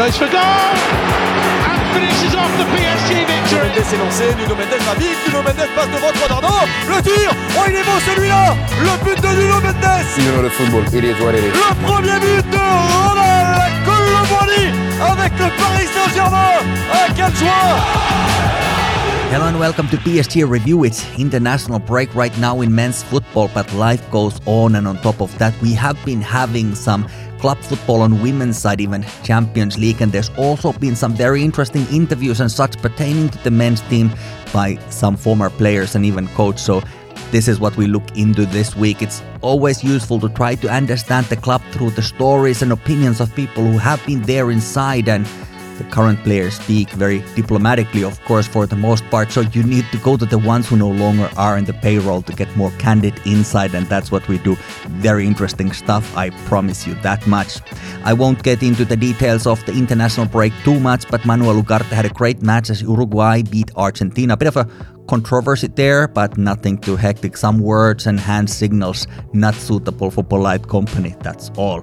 goes for goal and finishes off the PSG victory. Mendes est lancé, Nuno Mendes navigue, Nuno Mendes passe devant Cuadrado, le tir, oh il est beau celui-là, le but de Nuno Mendes. You know the football, it is what it is. Le premier but de Ronald Colomboigny avec le Paris Saint-Germain. Ah quelle joie Hello and welcome to PSG Review. It's international break right now in men's football, but life goes on and on top of that we have been having some club football on women's side, even Champions League, and there's also been some very interesting interviews and such pertaining to the men's team by some former players and even coach. So this is what we look into this week. It's always useful to try to understand the club through the stories and opinions of people who have been there inside and the current players speak very diplomatically, of course, for the most part, so you need to go to the ones who no longer are in the payroll to get more candid insight, and that's what we do. Very interesting stuff, I promise you that much. I won't get into the details of the international break too much, but Manuel Ugarte had a great match as Uruguay beat Argentina. A bit of a controversy there, but nothing too hectic. Some words and hand signals not suitable for polite company, that's all.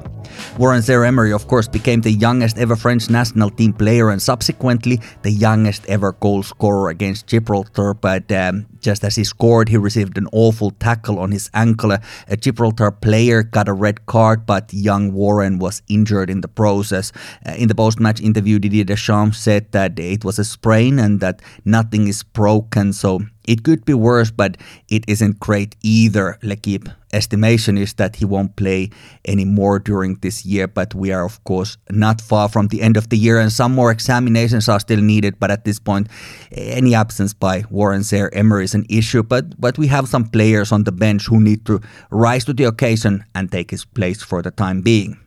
Warren Zaire-Emery, of course, became the youngest ever French national team player and subsequently the youngest ever goal scorer against Gibraltar. But um, just as he scored, he received an awful tackle on his ankle. A Gibraltar player got a red card, but young Warren was injured in the process. Uh, in the post-match interview, Didier Deschamps said that it was a sprain and that nothing is broken. So it could be worse, but it isn't great either. L'Equipe estimation is that he won't play anymore during this year, but we are, of course, not far from the end of the year, and some more examinations are still needed. But at this point, any absence by Warren Zaire-Emery is an issue. But but we have some players on the bench who need to rise to the occasion and take his place for the time being.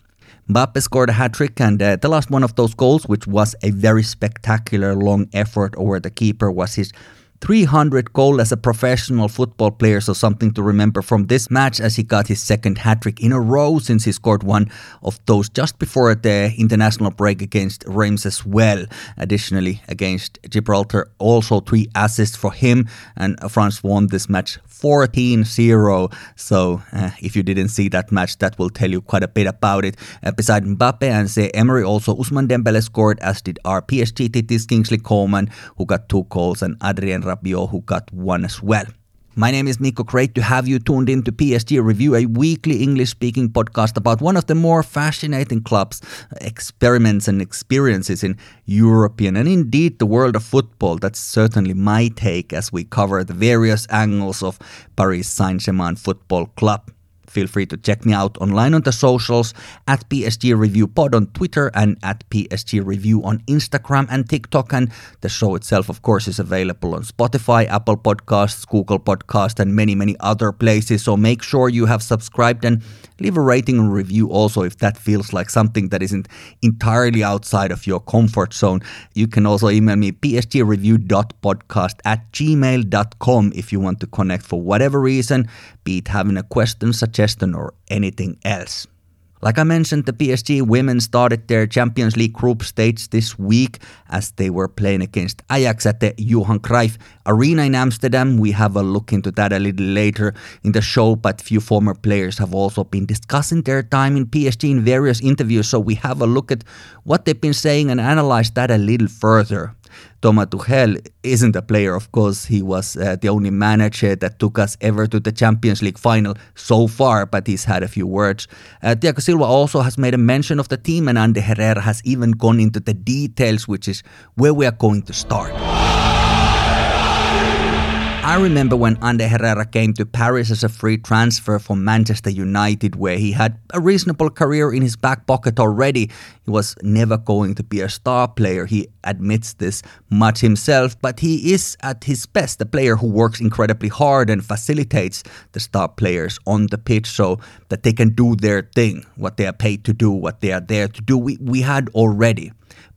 Mbappe scored a hat trick, and uh, the last one of those goals, which was a very spectacular long effort over the keeper, was his 300 goal as a professional football player, so something to remember from this match as he got his second hat trick in a row since he scored one of those just before the international break against Reims as well. Additionally, against Gibraltar, also three assists for him, and France won this match 14 0. So, uh, if you didn't see that match, that will tell you quite a bit about it. Uh, beside Mbappe and Zaire-Emery, also Ousmane Dembele scored, as did our PSG Titis Kingsley Coman, who got two goals, and Adrien Rabiot, who got one as well. My name is Mikko. Great to have you tuned in to PSG Review, a weekly English speaking podcast about one of the more fascinating clubs, experiments, and experiences in European and indeed the world of football. That's certainly my take as we cover the various angles of Paris Saint Germain Football Club. Feel free to check me out online on the socials at PSG Review Pod on Twitter and at PSG Review on Instagram and TikTok. And the show itself, of course, is available on Spotify, Apple Podcasts, Google Podcast, and many, many other places. So make sure you have subscribed and leave a rating and review also if that feels like something that isn't entirely outside of your comfort zone. You can also email me psgreview.podcast at gmail.com if you want to connect for whatever reason, be it having a question, suggestion, or anything else. Like I mentioned, the PSG women started their Champions League group stage this week as they were playing against Ajax at the Johan Cruyff Arena in Amsterdam. We have a look into that a little later in the show, but few former players have also been discussing their time in PSG in various interviews, so we have a look at what they've been saying and analyze that a little further. Thomas Tuchel isn't a player, of course. He was uh, the only manager that took us ever to the Champions League final so far, but he's had a few words. Uh, Thiago Silva also has made a mention of the team, and Ander Herrera has even gone into the details, which is where we are going to start. I remember when Ander Herrera came to Paris as a free transfer from Manchester United, where he had a reasonable career in his back pocket already. He was never going to be a star player. He admits this much himself, but he is at his best a player who works incredibly hard and facilitates the star players on the pitch so that they can do their thing, what they are paid to do, what they are there to do. We, we had already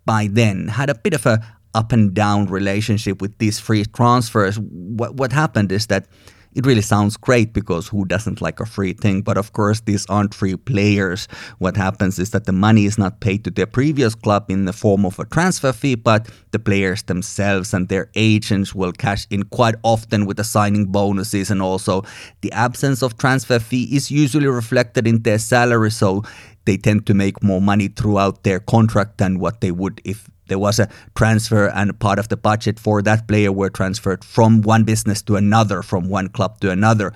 by then had a bit of a up and down relationship with these free transfers. What what happened is that it really sounds great because who doesn't like a free thing? But of course, these aren't free players. What happens is that the money is not paid to their previous club in the form of a transfer fee, but the players themselves and their agents will cash in quite often with the signing bonuses. And also, the absence of transfer fee is usually reflected in their salary. So they tend to make more money throughout their contract than what they would if there was a transfer and part of the budget for that player were transferred from one business to another, from one club to another.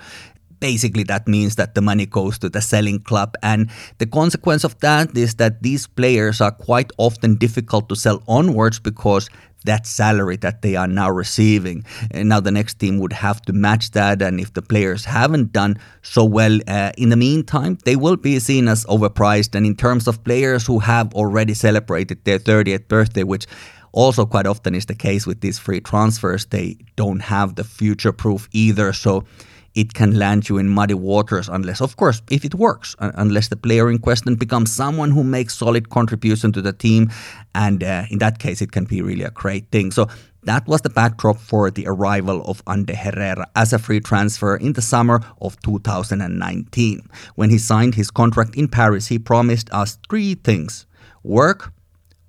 Basically that means that the money goes to the selling club. And the consequence of that is that these players are quite often difficult to sell onwards because that salary that they are now receiving. And now the next team would have to match that. And if the players haven't done so well uh, in the meantime, they will be seen as overpriced. And in terms of players who have already celebrated their 30th birthday, which also quite often is the case with these free transfers, they don't have the future proof either. So it can land you in muddy waters unless, of course, if it works, unless the player in question becomes someone who makes solid contribution to the team. And uh, in that case, it can be really a great thing. So that was the backdrop for the arrival of Ander Herrera as a free transfer in the summer of 2019. When he signed his contract in Paris, he promised us three things work,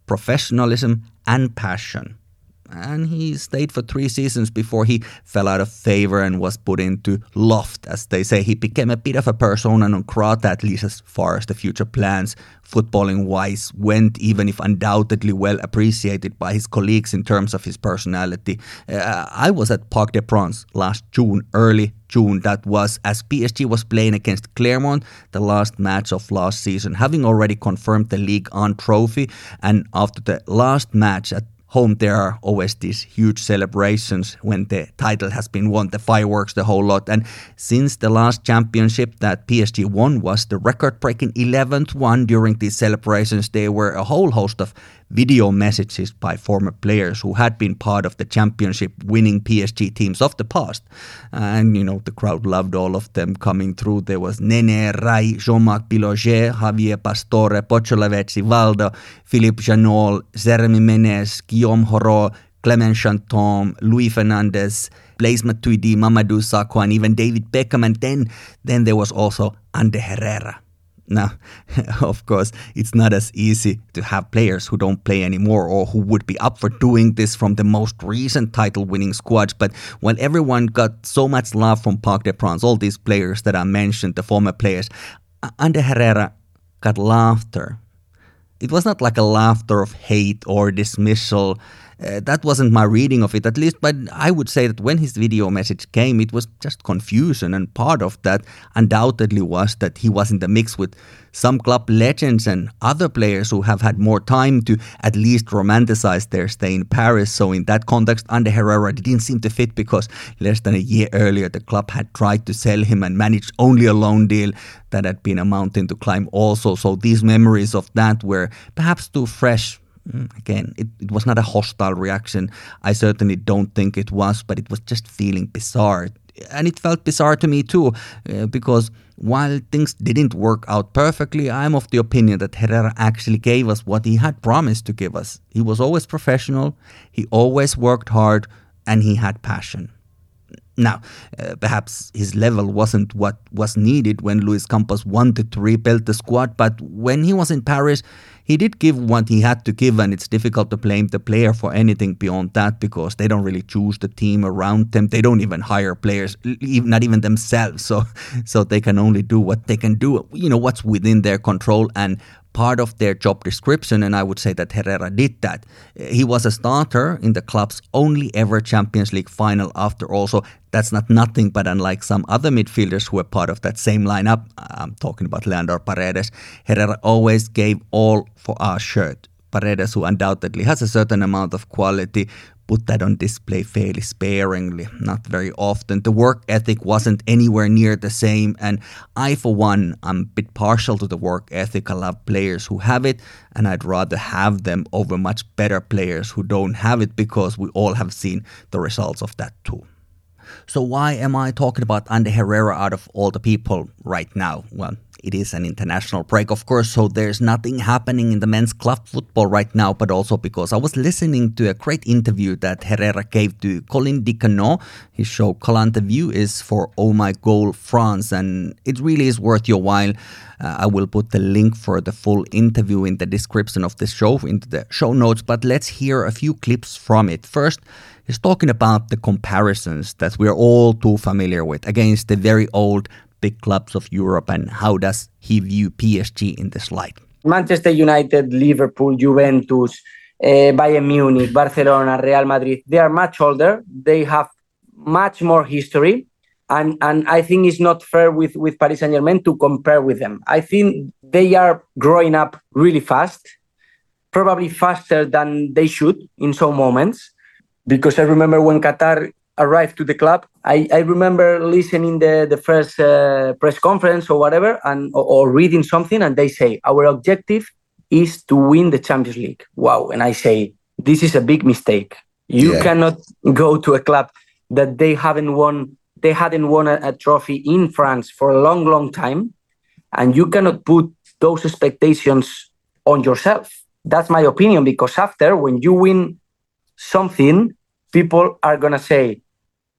professionalism, and passion and he stayed for three seasons before he fell out of favor and was put into loft, as they say. He became a bit of a persona non grata, at least as far as the future plans, footballing wise, went, even if undoubtedly well appreciated by his colleagues in terms of his personality. Uh, I was at Parc des Princes last June, early June, that was as PSG was playing against Clermont, the last match of last season, having already confirmed the Ligue 1 trophy. And after the last match at home there are always these huge celebrations when the title has been won, the fireworks, the whole lot. And since the last championship that PSG won was the record breaking 11th one during these celebrations, there were a whole host of video messages by former players who had been part of the championship winning PSG teams of the past. And, you know, the crowd loved all of them coming through. There was Nene, Rai, Jean-Marc Pilorget, Javier Pastore, Pocho Lavezzi, Valdo, Philippe Jeannol, Jeremy Menez, Guillaume Hoarau, Clement Chantome, Luis Fernandez, Blaise Matuidi, Mamadou Sakho, and even David Beckham. And then, then there was also Ander Herrera now, of course, it's not as easy to have players who don't play anymore or who would be up for doing this from the most recent title winning squads. But when everyone got so much love from Parc des Princes, all these players that I mentioned, the former players, Ander Herrera got laughter. It was not like a laughter of hate or dismissal uh, that wasn't my reading of it, at least. But I would say that when his video message came, it was just confusion. And part of that undoubtedly was that he was in the mix with some club legends and other players who have had more time to at least romanticize their stay in Paris. So, in that context, Ander Herrera didn't seem to fit because less than a year earlier, the club had tried to sell him and managed only a loan deal that had been a mountain to climb, also. So, these memories of that were perhaps too fresh again, it, it was not a hostile reaction. I certainly don't think it was, but it was just feeling bizarre. And it felt bizarre to me too, uh, because while things didn't work out perfectly, I'm of the opinion that Herrera actually gave us what he had promised to give us. He was always professional, he always worked hard, and he had passion. Now, uh, perhaps his level wasn't what was needed when Luis Campos wanted to rebuild the squad, but when he was in Paris, he did give what he had to give, and it's difficult to blame the player for anything beyond that because they don't really choose the team around them. They don't even hire players, not even themselves. So, so they can only do what they can do. You know what's within their control, and part of their job description, and I would say that Herrera did that. He was a starter in the club's only ever Champions League final after all, so that's not nothing, but unlike some other midfielders who were part of that same lineup, I'm talking about Leandro Paredes, Herrera always gave all for our shirt. Paredes, who undoubtedly has a certain amount of quality, put that on display fairly sparingly, not very often. The work ethic wasn't anywhere near the same, and I, for one, I'm a bit partial to the work ethic. I love players who have it, and I'd rather have them over much better players who don't have it because we all have seen the results of that too. So, why am I talking about Ander Herrera out of all the people right now? Well, it is an international break, of course, so there's nothing happening in the men's club football right now, but also because I was listening to a great interview that Herrera gave to Colin Dicanot. His show Colinterview is for Oh My Goal France, and it really is worth your while. Uh, I will put the link for the full interview in the description of this show, into the show notes, but let's hear a few clips from it. First, he's talking about the comparisons that we're all too familiar with against the very old big clubs of Europe, and how does he view PSG in this light? Manchester United, Liverpool, Juventus, uh, Bayern Munich, Barcelona, Real Madrid, they are much older. They have much more history. And, and I think it's not fair with, with Paris Saint Germain to compare with them. I think they are growing up really fast, probably faster than they should in some moments. Because I remember when Qatar arrived to the club, I, I remember listening the the first uh, press conference or whatever, and or, or reading something, and they say our objective is to win the Champions League. Wow. And I say, this is a big mistake. You yeah. cannot go to a club that they haven't won, they hadn't won a, a, trophy in France for a long, long time. And you cannot put those expectations on yourself. That's my opinion, because after when you win something, people are going to say,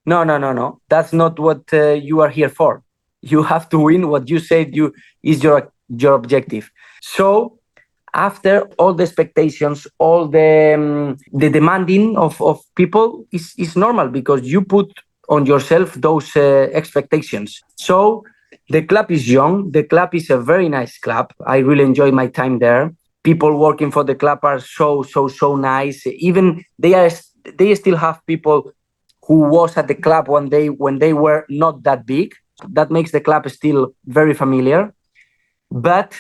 no, no, no, no, that's not what uh, you are here for. You have to win what you said you is your your objective. So after all the expectations, all the um, the demanding of, of people is, is normal because you put on yourself those uh, expectations. So the club is young. The club is a very nice club. I really enjoy my time there. People working for the club are so so so nice. Even they are they still have people who was at the club one day when they were not that big. That makes the club still very familiar. But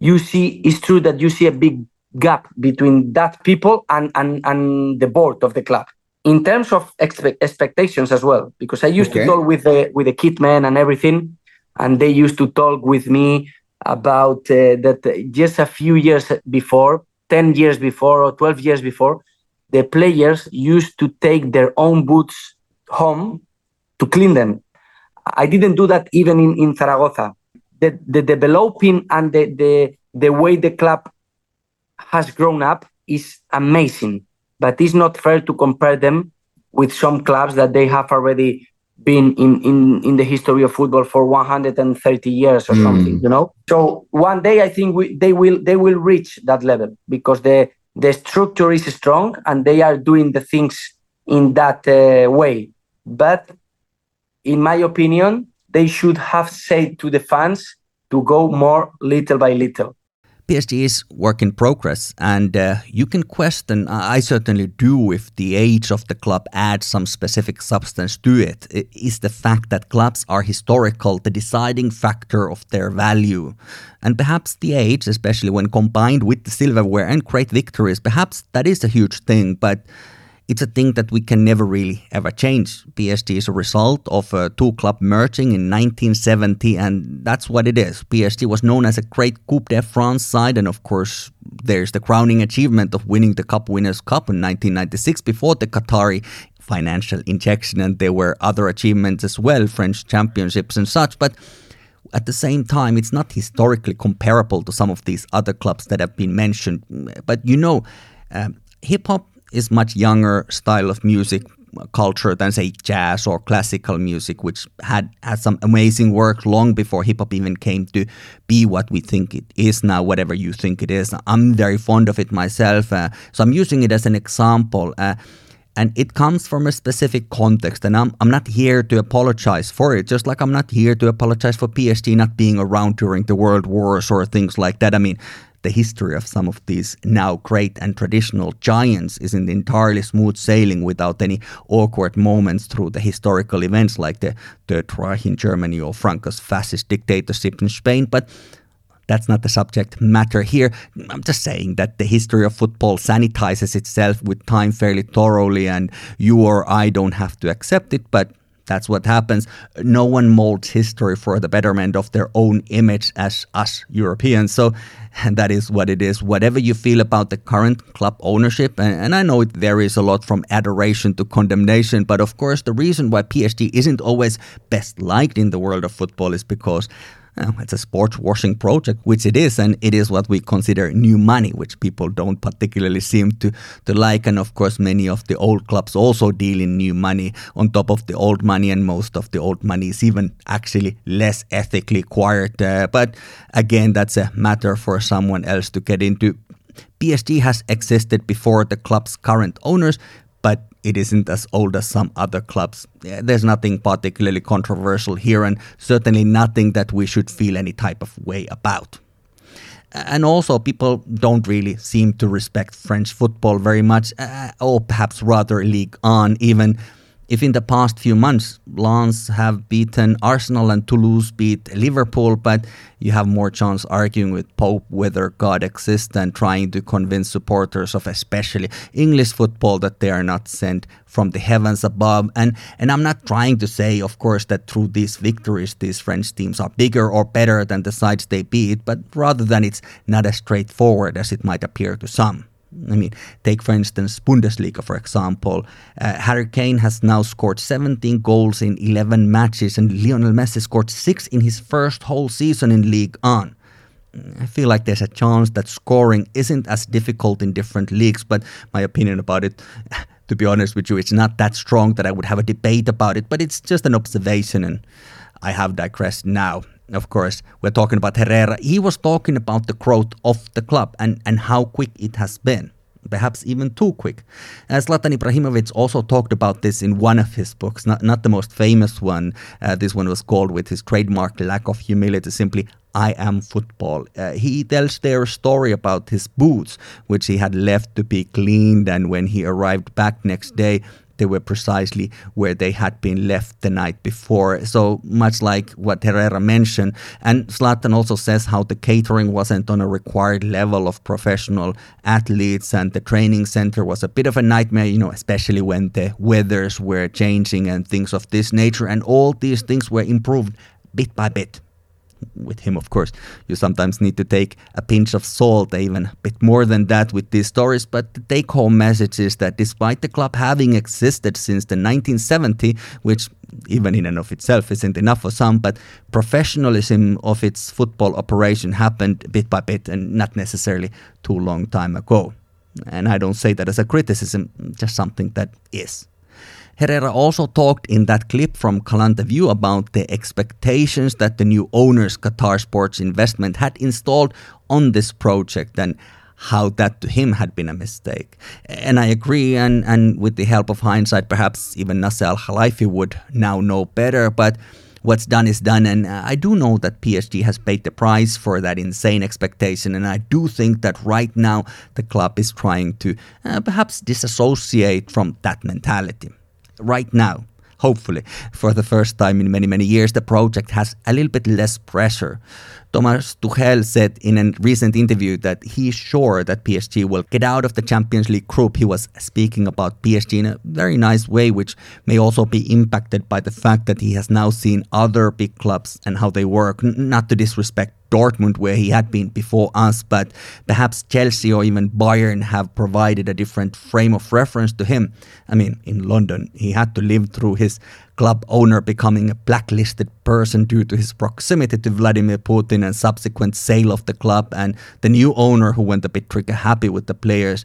you see it's true that you see a big gap between that people and and and the board of the club in terms of expe- expectations as well because i used okay. to talk with the with the kit men and everything and they used to talk with me about uh, that just a few years before 10 years before or 12 years before the players used to take their own boots home to clean them i didn't do that even in, in zaragoza the, the developing and the, the the way the club has grown up is amazing. But it's not fair to compare them with some clubs that they have already been in, in, in the history of football for 130 years or mm. something, you know? So one day I think we, they will they will reach that level because the the structure is strong and they are doing the things in that uh, way. But in my opinion, they should have said to the fans to go more little by little. PSG is work in progress, and uh, you can question, I certainly do, if the age of the club adds some specific substance to it. Is the fact that clubs are historical the deciding factor of their value? And perhaps the age, especially when combined with the silverware and great victories, perhaps that is a huge thing, but it's a thing that we can never really ever change. PSG is a result of uh, two club merging in 1970, and that's what it is. PSG was known as a great Coupe de France side, and of course, there's the crowning achievement of winning the Cup Winners' Cup in 1996 before the Qatari financial injection, and there were other achievements as well, French championships and such, but at the same time, it's not historically comparable to some of these other clubs that have been mentioned. But you know, uh, hip hop is much younger style of music culture than say jazz or classical music, which had had some amazing work long before hip hop even came to be what we think it is now. Whatever you think it is, I'm very fond of it myself, uh, so I'm using it as an example. Uh, and it comes from a specific context and I'm, I'm not here to apologize for it just like i'm not here to apologize for PSG not being around during the world wars or things like that i mean the history of some of these now great and traditional giants isn't entirely smooth sailing without any awkward moments through the historical events like the Third Reich in Germany or Franco's fascist dictatorship in Spain. But that's not the subject matter here. I'm just saying that the history of football sanitizes itself with time fairly thoroughly, and you or I don't have to accept it, but that's what happens. No one molds history for the betterment of their own image as us Europeans. So that is what it is. Whatever you feel about the current club ownership, and, and I know it varies a lot from adoration to condemnation, but of course, the reason why PSG isn't always best liked in the world of football is because uh, it's a sports washing project, which it is, and it is what we consider new money, which people don't particularly seem to, to like. And of course, many of the old clubs also deal in new money on top of the old money, and most of the old money is even actually less ethically acquired. Uh, but again, that's a matter for someone else to get into. PSG has existed before the club's current owners but it isn't as old as some other clubs. There's nothing particularly controversial here, and certainly nothing that we should feel any type of way about. And also, people don't really seem to respect French football very much, uh, or perhaps rather Ligue 1, even if in the past few months Lens have beaten Arsenal and Toulouse beat Liverpool, but you have more chance arguing with Pope whether God exists than trying to convince supporters of especially English football that they are not sent from the heavens above. And and I'm not trying to say, of course, that through these victories these French teams are bigger or better than the sides they beat, but rather than it's not as straightforward as it might appear to some. I mean, take for instance Bundesliga, for example. Uh, Harry Kane has now scored 17 goals in 11 matches, and Lionel Messi scored six in his first whole season in Ligue 1. I feel like there's a chance that scoring isn't as difficult in different leagues, but my opinion about it, to be honest with you, it's not that strong that I would have a debate about it, but it's just an observation, and I have digressed now of course, we're talking about Herrera. He was talking about the growth of the club and, and how quick it has been, perhaps even too quick. As Zlatan Ibrahimovic also talked about this in one of his books, not, not the most famous one. Uh, this one was called, with his trademark lack of humility, simply I am football. Uh, he tells their story about his boots, which he had left to be cleaned, and when he arrived back next day, they were precisely where they had been left the night before. So much like what Herrera mentioned. And Zlatan also says how the catering wasn't on a required level of professional athletes and the training center was a bit of a nightmare, you know, especially when the weathers were changing and things of this nature. And all these things were improved bit by bit with him, of course, you sometimes need to take a pinch of salt, even a bit more than that with these stories. But the take home message is that despite the club having existed since the 1970, which even in and of itself isn't enough for some, but professionalism of its football operation happened bit by bit and not necessarily too long time ago. And I don't say that as a criticism, just something that is. Herrera also talked in that clip from Colinterview about the expectations that the new owners, Qatar Sports Investment, had installed on this project and how that to him had been a mistake. And I agree, and, and with the help of hindsight, perhaps even Nasser Al Khelaifi would now know better, but what's done is done. And I do know that PSG has paid the price for that insane expectation. And I do think that right now the club is trying to uh, perhaps disassociate from that mentality right now, hopefully, for the first time in many, many years, the project has a little bit less pressure. Thomas Tuchel said in a recent interview that he's sure that PSG will get out of the Champions League group. He was speaking about PSG in a very nice way, which may also be impacted by the fact that he has now seen other big clubs and how they work. Not to disrespect Dortmund, where he had been before us, but perhaps Chelsea or even Bayern have provided a different frame of reference to him. I mean, in London, he had to live through his club owner becoming a blacklisted person due to his proximity to Vladimir Putin and subsequent sale of the club, and the new owner who went a bit trigger happy with the players.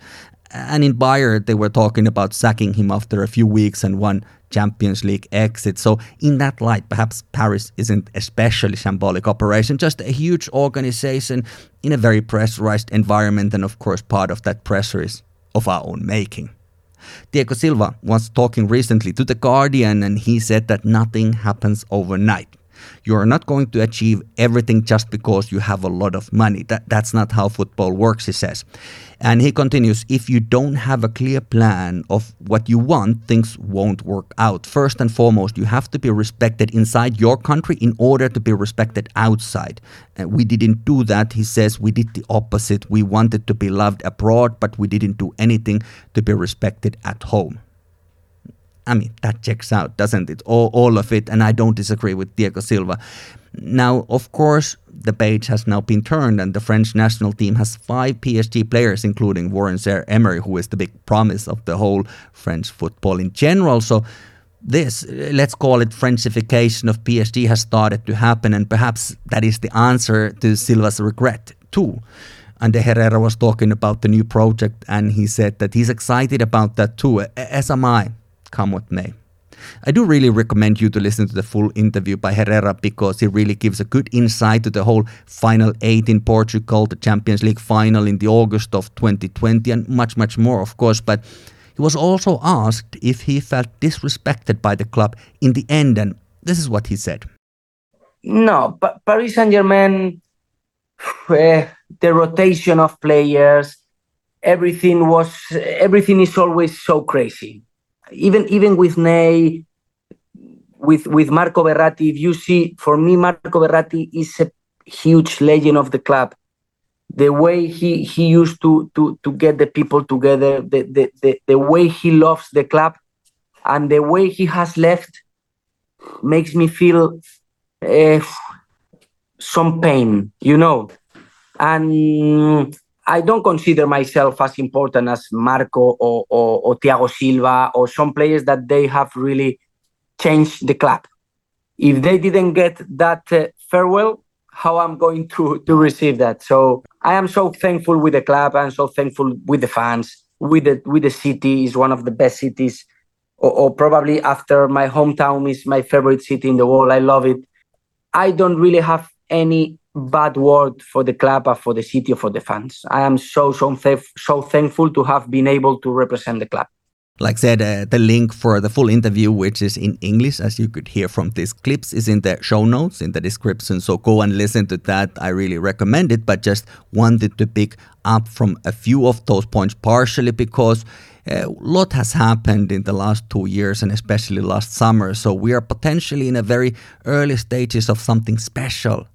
And in Bayern, they were talking about sacking him after a few weeks and one Champions League exit. So, in that light, perhaps Paris isn't especially symbolic operation, just a huge organization in a very pressurized environment. And of course, part of that pressure is of our own making. Thiago Silva was talking recently to The Guardian and he said that nothing happens overnight. You are not going to achieve everything just because you have a lot of money. That, that's not how football works, he says. And he continues if you don't have a clear plan of what you want, things won't work out. First and foremost, you have to be respected inside your country in order to be respected outside. And we didn't do that. He says we did the opposite. We wanted to be loved abroad, but we didn't do anything to be respected at home. I mean, that checks out, doesn't it? All, all of it. And I don't disagree with Thiago Silva. Now, of course, the page has now been turned, and the French national team has five PSG players, including Warren Zaire Emery, who is the big promise of the whole French football in general. So, this, let's call it Frenchification of PSG, has started to happen, and perhaps that is the answer to Silva's regret, too. And Herrera was talking about the new project, and he said that he's excited about that too, as am I come what may. I do really recommend you to listen to the full interview by Herrera because he really gives a good insight to the whole final eight in Portugal, the Champions League final in the August of 2020, and much, much more, of course. But He was also asked if he felt disrespected by the club in the end, and this is what he said. No, pa- Paris Saint Germain, uh, the rotation of players, everything was everything is always so crazy. Even even with Ney, with with Marco Verratti, if you see, for me, Marco Verratti is a huge legend of the club. The way he he used to to to get the people together, the the the, the way he loves the club, and the way he has left makes me feel uh, some pain, you know. And I don't consider myself as important as Marco or, or, or Thiago Silva or some players that they have really changed the club. If they didn't get that uh, farewell, how I'm going to to receive that? So I am so thankful with the club. I'm so thankful with the fans, with the with the city. is one of the best cities, or, or probably after my hometown is my favorite city in the world. I love it. I don't really have any bad word for the club or for the city or for the fans. I am so so so thankful to have been able to represent the club. Like said, uh, the link for the full interview, which is in English, as you could hear from these clips, is in the show notes in the description. So go and listen to that. I really recommend it, but just wanted to pick up from a few of those points, partially because a uh, lot has happened in the last two years and especially last summer. So we are potentially in a very early stages of something special.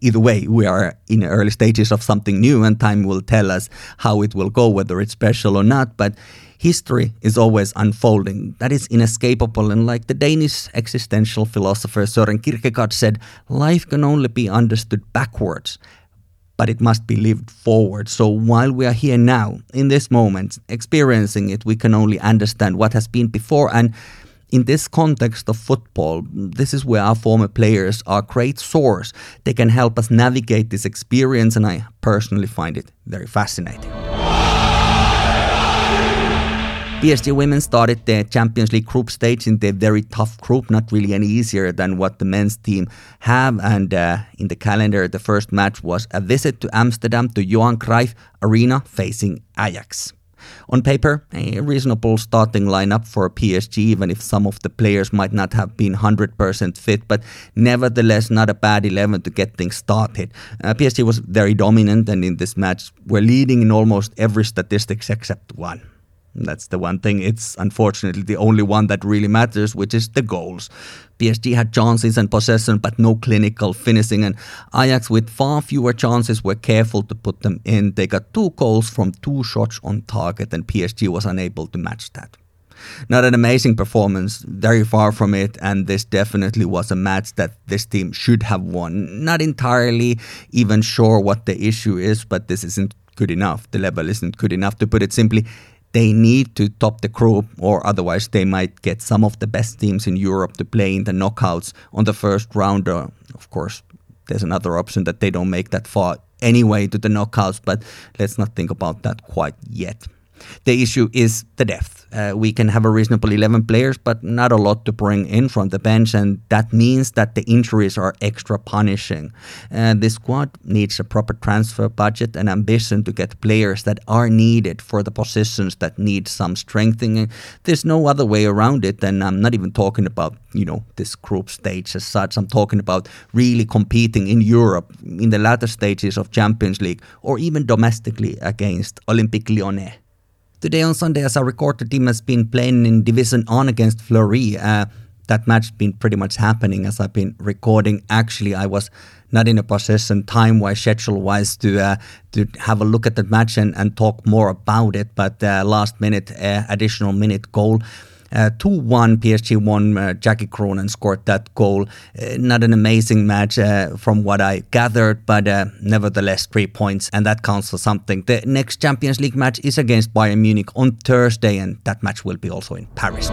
Either way, we are in early stages of something new, and time will tell us how it will go, whether it's special or not. But history is always unfolding. That is inescapable. And like the Danish existential philosopher Søren Kierkegaard said, life can only be understood backwards, but it must be lived forward. So while we are here now, in this moment, experiencing it, we can only understand what has been before. And in this context of football, this is where our former players are a great source. They can help us navigate this experience, and I personally find it very fascinating. PSG women started the Champions League group stage in the very tough group, not really any easier than what the men's team have. And uh, in the calendar, the first match was a visit to Amsterdam to Johan Cruyff Arena facing Ajax. On paper, a reasonable starting lineup for PSG, even if some of the players might not have been 100% fit, but nevertheless not a bad 11 to get things started. Uh, PSG was very dominant, and in this match, were leading in almost every statistics except one. That's the one thing. It's unfortunately the only one that really matters, which is the goals. PSG had chances and possession, but no clinical finishing. And Ajax, with far fewer chances, were careful to put them in. They got two goals from two shots on target, and PSG was unable to match that. Not an amazing performance, very far from it, and this definitely was a match that this team should have won. Not entirely even sure what the issue is, but this isn't good enough. The level isn't good enough. To put it simply, they need to top the group, or otherwise they might get some of the best teams in Europe to play in the knockouts on the first round. Or, of course, there's another option that they don't make that far anyway to the knockouts, but let's not think about that quite yet. The issue is the depth. Uh, we can have a reasonable 11 players, but not a lot to bring in from the bench, and that means that the injuries are extra punishing. Uh, the squad needs a proper transfer budget and ambition to get players that are needed for the positions that need some strengthening. There's no other way around it, and I'm not even talking about you know this group stage as such. I'm talking about really competing in Europe in the latter stages of Champions League or even domestically against Olympique Lyonnais. Today on Sunday, as I record, the team has been playing in Division 1 against Fleury. Uh, that match has been pretty much happening as I've been recording. Actually, I was not in a position, time-wise, schedule-wise, to uh, to have a look at the match and, and talk more about it. But uh, last minute, uh, additional minute goal. Uh, 2 1 PSG won. Uh, Jackie Groenen scored that goal. Uh, not an amazing match from what I gathered, but nevertheless, three points, and that counts for something. The next Champions League match is against Bayern Munich on Thursday, and that match will be also in Paris.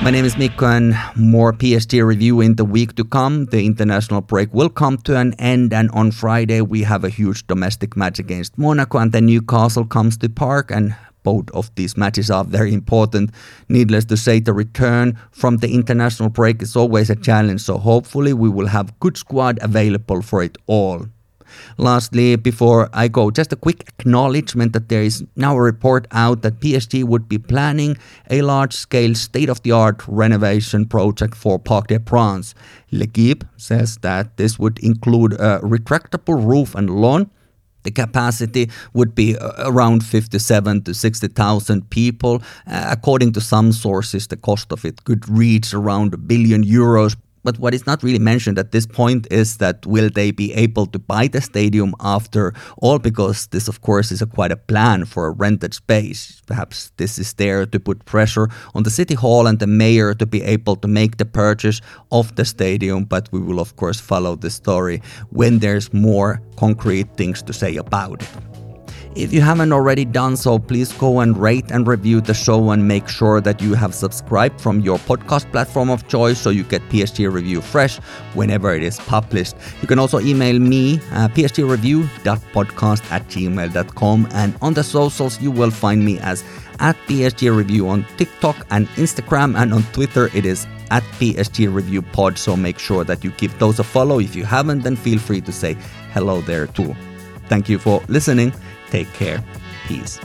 My name is Mikko and more PSG review in the week to come. The international break will come to an end and on Friday we have a huge domestic match against Monaco and then Newcastle comes to Park and both of these matches are very important. Needless to say, the return from the international break is always a challenge, so hopefully we will have good squad available for it all. Lastly, before I go, just a quick acknowledgement that there is now a report out that PSG would be planning a large scale state of the art renovation project for Parc des Princes. L'Equipe says that this would include a retractable roof and lawn the capacity would be uh, around 57 to 60,000 people. Uh, according to some sources, the cost of it could reach around a billion euros. But what is not really mentioned at this point is that will they be able to buy the stadium after all? Because this, of course, is a quite a plan for a rented space. Perhaps this is there to put pressure on the city hall and the mayor to be able to make the purchase of the stadium. But we will, of course, follow the story when there's more concrete things to say about it. If you haven't already done so, please go and rate and review the show and make sure that you have subscribed from your podcast platform of choice so you get PSG Review fresh whenever it is published. You can also email me, uh, psgreview.podcast at gmail.com. And on the socials, you will find me as at PSG Review on TikTok and Instagram. And on Twitter, it is at PSG Review Pod. So make sure that you give those a follow. If you haven't, then feel free to say hello there too. Thank you for listening. Take care. Peace.